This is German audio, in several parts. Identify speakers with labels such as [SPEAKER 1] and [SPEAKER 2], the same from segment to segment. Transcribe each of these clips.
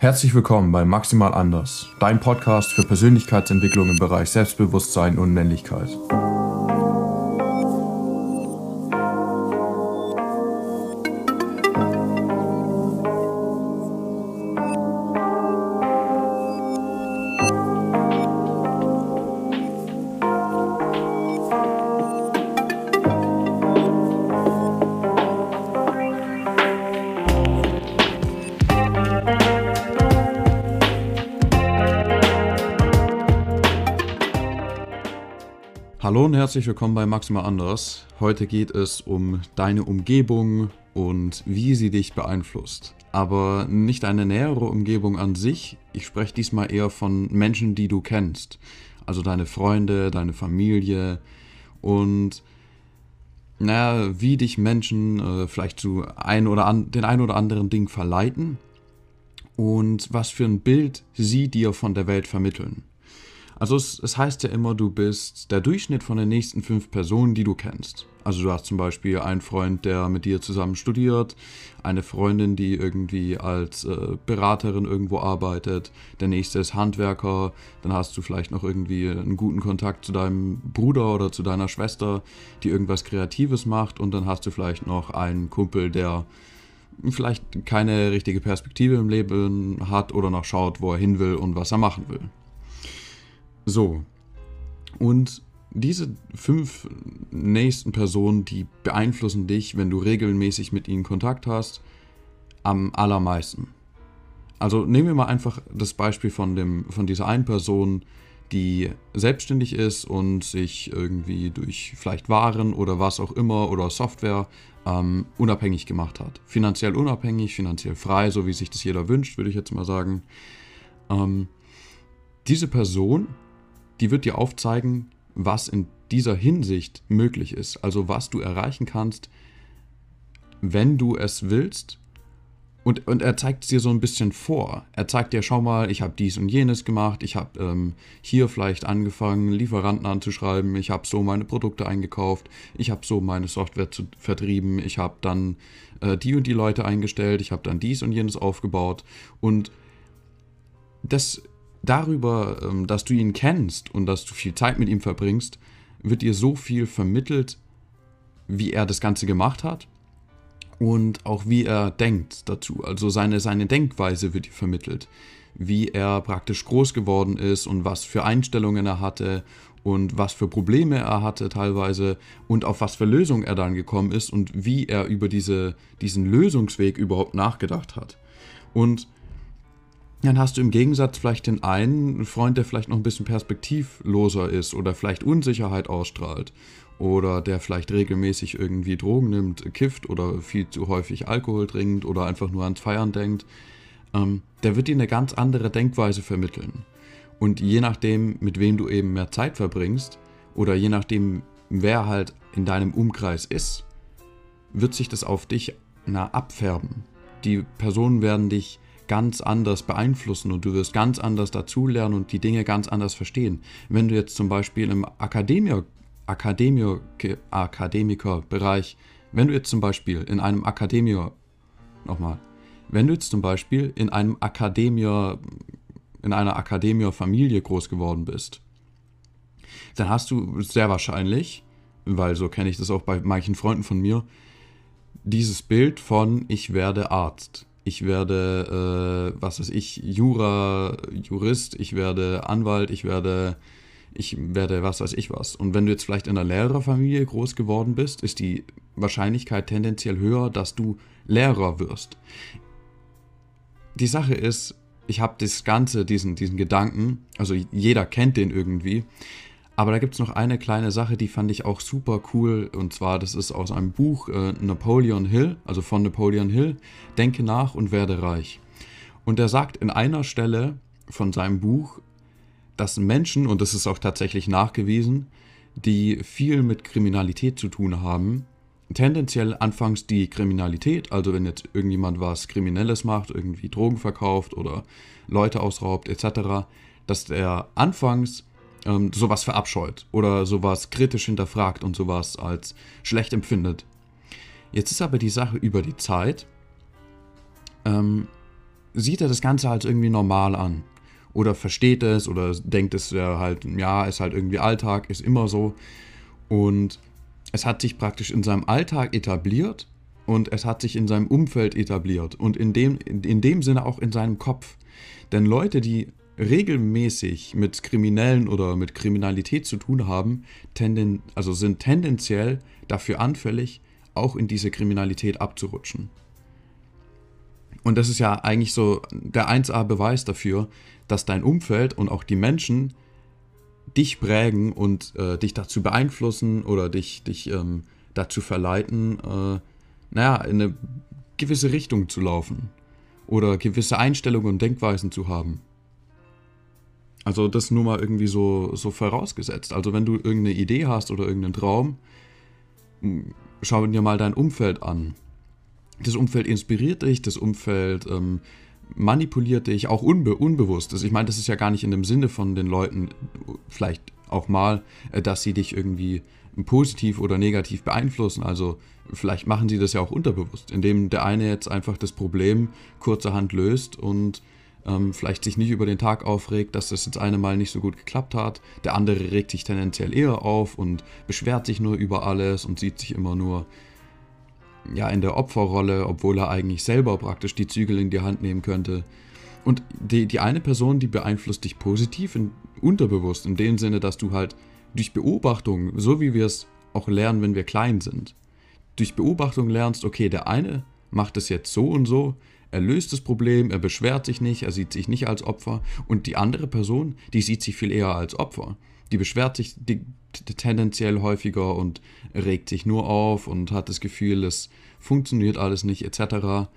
[SPEAKER 1] Herzlich willkommen bei Maximal Anders, dein Podcast für Persönlichkeitsentwicklung im Bereich Selbstbewusstsein und Männlichkeit. Hallo und herzlich willkommen bei Maximal Anders. Heute geht es um deine Umgebung und wie sie dich beeinflusst. Aber nicht eine nähere Umgebung an sich. Ich spreche diesmal eher von Menschen, die du kennst. Also deine Freunde, deine Familie und naja, wie dich Menschen äh, vielleicht zu ein oder an, den ein oder anderen Ding verleiten und was für ein Bild sie dir von der Welt vermitteln. Also es, es, heißt ja immer, du bist der Durchschnitt von den nächsten fünf Personen, die du kennst. Also du hast zum Beispiel einen Freund, der mit dir zusammen studiert, eine Freundin, die irgendwie als äh, Beraterin irgendwo arbeitet, der nächste ist Handwerker, dann hast du vielleicht noch irgendwie einen guten Kontakt zu deinem Bruder oder zu deiner Schwester, die irgendwas Kreatives macht und dann hast du vielleicht noch einen Kumpel, der vielleicht keine richtige Perspektive im Leben hat oder noch schaut, wo er hin will und was er machen will. So. Und diese fünf nächsten Personen, die beeinflussen dich, wenn du regelmäßig mit ihnen Kontakt hast, am allermeisten. Also nehmen wir mal einfach das Beispiel von, dem, von dieser einen Person, die selbstständig ist und sich irgendwie durch vielleicht Waren oder was auch immer oder Software ähm, unabhängig gemacht hat. Finanziell unabhängig, finanziell frei, so wie sich das jeder wünscht, würde ich jetzt mal sagen. Ähm, diese Person die wird dir aufzeigen, was in dieser Hinsicht möglich ist. Also was du erreichen kannst, wenn du es willst. Und, und er zeigt es dir so ein bisschen vor. Er zeigt dir, schau mal, ich habe dies und jenes gemacht, ich habe ähm, hier vielleicht angefangen, Lieferanten anzuschreiben, ich habe so meine Produkte eingekauft, ich habe so meine Software zu, vertrieben, ich habe dann äh, die und die Leute eingestellt, ich habe dann dies und jenes aufgebaut. Und das darüber, ähm, dass du ihn kennst und dass du viel Zeit mit ihm verbringst, wird dir so viel vermittelt, wie er das Ganze gemacht hat und auch wie er denkt dazu. Also seine, seine Denkweise wird dir vermittelt, wie er praktisch groß geworden ist und was für Einstellungen er hatte und was für Probleme er hatte teilweise und auf was für Lösungen er dann gekommen ist und wie er über diese, diesen Lösungsweg überhaupt nachgedacht hat. Und dann hast du im Gegensatz vielleicht den einen Freund, der vielleicht noch ein bisschen perspektivloser ist oder vielleicht Unsicherheit ausstrahlt oder der vielleicht regelmäßig irgendwie Drogen nimmt, kifft oder viel zu häufig Alkohol trinkt oder einfach nur ans Feiern denkt, ähm, der wird dir eine ganz andere Denkweise vermitteln. Und je nachdem, mit wem du eben mehr Zeit verbringst oder je nachdem, wer halt in deinem Umkreis ist, wird sich das auf dich na, abfärben. Die Personen werden dich ganz anders beeinflussen und du wirst ganz anders dazulernen und die Dinge ganz anders verstehen. Wenn du jetzt zum Beispiel im Akademiker, Akademiker, Akademikerbereich, wenn du jetzt zum Beispiel in einem Akademiker, nochmal, wenn du jetzt zum Beispiel in einem Akademier, in einer Akademierfamilie groß geworden bist, dann hast du sehr wahrscheinlich, weil so kenne ich das auch bei manchen Freunden von mir, dieses Bild von ich werde Arzt ich werde, äh, was weiß ich, Jura, Jurist, ich werde Anwalt, ich werde, ich werde was weiß ich was. Und wenn du jetzt vielleicht in einer Lehrerfamilie groß geworden bist, ist die Wahrscheinlichkeit tendenziell höher, dass du Lehrer wirst. Die Sache ist, ich habe das Ganze, diesen, diesen Gedanken, also jeder kennt den irgendwie, aber da gibt es noch eine kleine Sache, die fand ich auch super cool. Und zwar, das ist aus einem Buch äh, Napoleon Hill, also von Napoleon Hill, Denke nach und werde reich. Und er sagt in einer Stelle von seinem Buch, dass Menschen, und das ist auch tatsächlich nachgewiesen, die viel mit Kriminalität zu tun haben, tendenziell anfangs die Kriminalität, also wenn jetzt irgendjemand was Kriminelles macht, irgendwie Drogen verkauft oder Leute ausraubt etc., dass er anfangs ähm, sowas verabscheut oder sowas kritisch hinterfragt und sowas als schlecht empfindet. Jetzt ist aber die Sache über die Zeit, ähm, sieht er das Ganze halt irgendwie normal an. Oder versteht es oder denkt es ja halt, ja, ist halt irgendwie Alltag, ist immer so. Und es hat sich praktisch in seinem Alltag etabliert und es hat sich in seinem Umfeld etabliert und in dem, in dem Sinne auch in seinem Kopf. Denn Leute, die regelmäßig mit Kriminellen oder mit Kriminalität zu tun haben, tenden, also sind tendenziell dafür anfällig, auch in diese Kriminalität abzurutschen. Und das ist ja eigentlich so der 1A-Beweis dafür, dass dein Umfeld und auch die Menschen dich prägen und äh, dich dazu beeinflussen oder dich, dich ähm, dazu verleiten, äh, naja, in eine gewisse Richtung zu laufen oder gewisse Einstellungen und Denkweisen zu haben. Also das nur mal irgendwie so, so vorausgesetzt. Also wenn du irgendeine Idee hast oder irgendeinen Traum, schau dir mal dein Umfeld an. Das Umfeld inspiriert dich, das Umfeld ähm, manipuliert dich, auch unbe unbewusst. Also ich meine, das ist ja gar nicht in dem Sinne von den Leuten, vielleicht auch mal, äh, dass sie dich irgendwie positiv oder negativ beeinflussen. Also vielleicht machen sie das ja auch unterbewusst, indem der eine jetzt einfach das Problem kurzerhand löst und ähm, vielleicht sich nicht über den Tag aufregt, dass das jetzt eine Mal nicht so gut geklappt hat. Der andere regt sich tendenziell eher auf und beschwert sich nur über alles und sieht sich immer nur ja, in der Opferrolle, obwohl er eigentlich selber praktisch die Zügel in die Hand nehmen könnte. Und die, die eine Person, die beeinflusst dich positiv, in, unterbewusst, in dem Sinne, dass du halt durch Beobachtung, so wie wir es auch lernen, wenn wir klein sind, durch Beobachtung lernst, okay, der eine macht es jetzt so und so, er löst das Problem, er beschwert sich nicht, er sieht sich nicht als Opfer und die andere Person, die sieht sich viel eher als Opfer. Die beschwert sich tendenziell häufiger und regt sich nur auf und hat das Gefühl, es funktioniert alles nicht etc.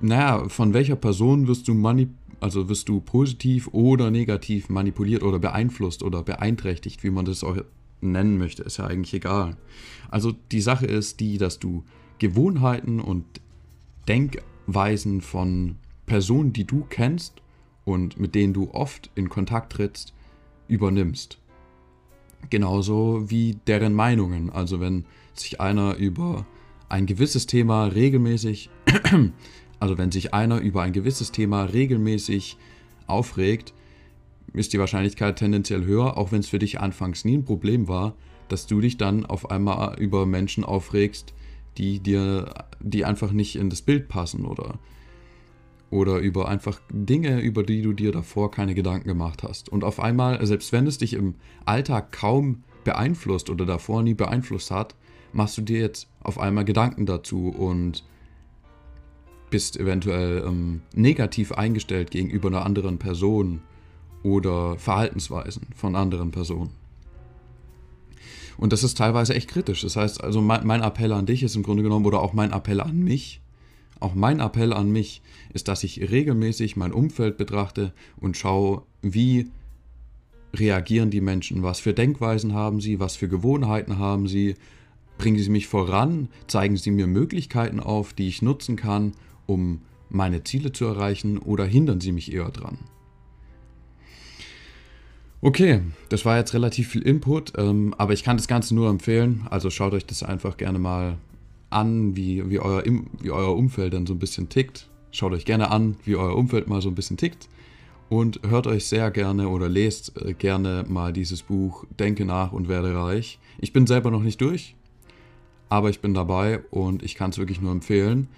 [SPEAKER 1] Naja, von welcher Person wirst du manip also wirst du positiv oder negativ manipuliert oder beeinflusst oder beeinträchtigt, wie man das auch nennen möchte, ist ja eigentlich egal. Also die Sache ist die, dass du Gewohnheiten und Denkweisen von Personen, die du kennst und mit denen du oft in Kontakt trittst, übernimmst. Genauso wie deren Meinungen. Also wenn sich einer über ein gewisses Thema regelmäßig, also wenn sich einer über ein gewisses Thema regelmäßig aufregt, ist die Wahrscheinlichkeit tendenziell höher, auch wenn es für dich anfangs nie ein Problem war, dass du dich dann auf einmal über Menschen aufregst, die dir, die einfach nicht in das Bild passen oder oder über einfach Dinge, über die du dir davor keine Gedanken gemacht hast. Und auf einmal, selbst wenn es dich im Alltag kaum beeinflusst oder davor nie beeinflusst hat, machst du dir jetzt auf einmal Gedanken dazu und bist eventuell ähm, negativ eingestellt gegenüber einer anderen Person oder Verhaltensweisen von anderen Personen. Und das ist teilweise echt kritisch. Das heißt, also mein, mein Appell an dich ist im Grunde genommen, oder auch mein Appell an mich, auch mein Appell an mich ist, dass ich regelmäßig mein Umfeld betrachte und schaue, wie reagieren die Menschen, was für Denkweisen haben sie, was für Gewohnheiten haben sie, bringen sie mich voran, zeigen sie mir Möglichkeiten auf, die ich nutzen kann, um meine Ziele zu erreichen oder hindern sie mich eher dran. Okay, das war jetzt relativ viel Input, ähm, aber ich kann das Ganze nur empfehlen. Also schaut euch das einfach gerne mal an, wie, wie, euer, wie euer Umfeld dann so ein bisschen tickt. Schaut euch gerne an, wie euer Umfeld mal so ein bisschen tickt. Und hört euch sehr gerne oder lest äh, gerne mal dieses Buch Denke nach und werde reich. Ich bin selber noch nicht durch, aber ich bin dabei und ich kann es wirklich nur empfehlen.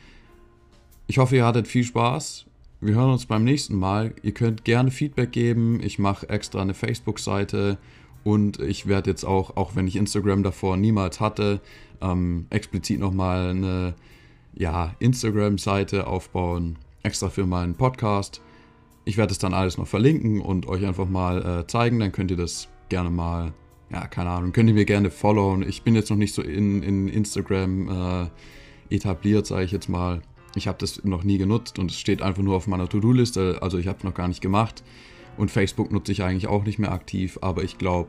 [SPEAKER 1] Ich hoffe, ihr hattet viel Spaß. Wir hören uns beim nächsten Mal. Ihr könnt gerne Feedback geben. Ich mache extra eine Facebook-Seite und ich werde jetzt auch, auch wenn ich Instagram davor niemals hatte, ähm, explizit nochmal eine ja, Instagram-Seite aufbauen, extra für meinen Podcast. Ich werde es dann alles noch verlinken und euch einfach mal äh, zeigen. Dann könnt ihr das gerne mal, ja, keine Ahnung, könnt ihr mir gerne followen. Ich bin jetzt noch nicht so in, in Instagram äh, etabliert, sage ich jetzt mal. Ich habe das noch nie genutzt und es steht einfach nur auf meiner To-Do-Liste. Also ich habe es noch gar nicht gemacht. Und Facebook nutze ich eigentlich auch nicht mehr aktiv. Aber ich glaube,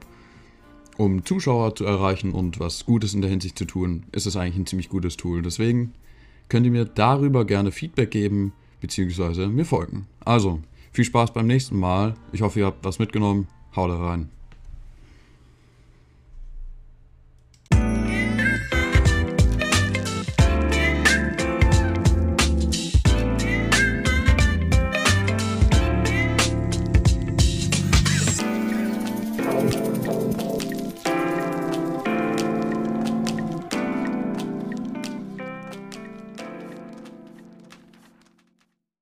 [SPEAKER 1] um Zuschauer zu erreichen und was Gutes in der Hinsicht zu tun, ist es eigentlich ein ziemlich gutes Tool. Deswegen könnt ihr mir darüber gerne Feedback geben, beziehungsweise mir folgen. Also, viel Spaß beim nächsten Mal. Ich hoffe, ihr habt was mitgenommen. Haut rein.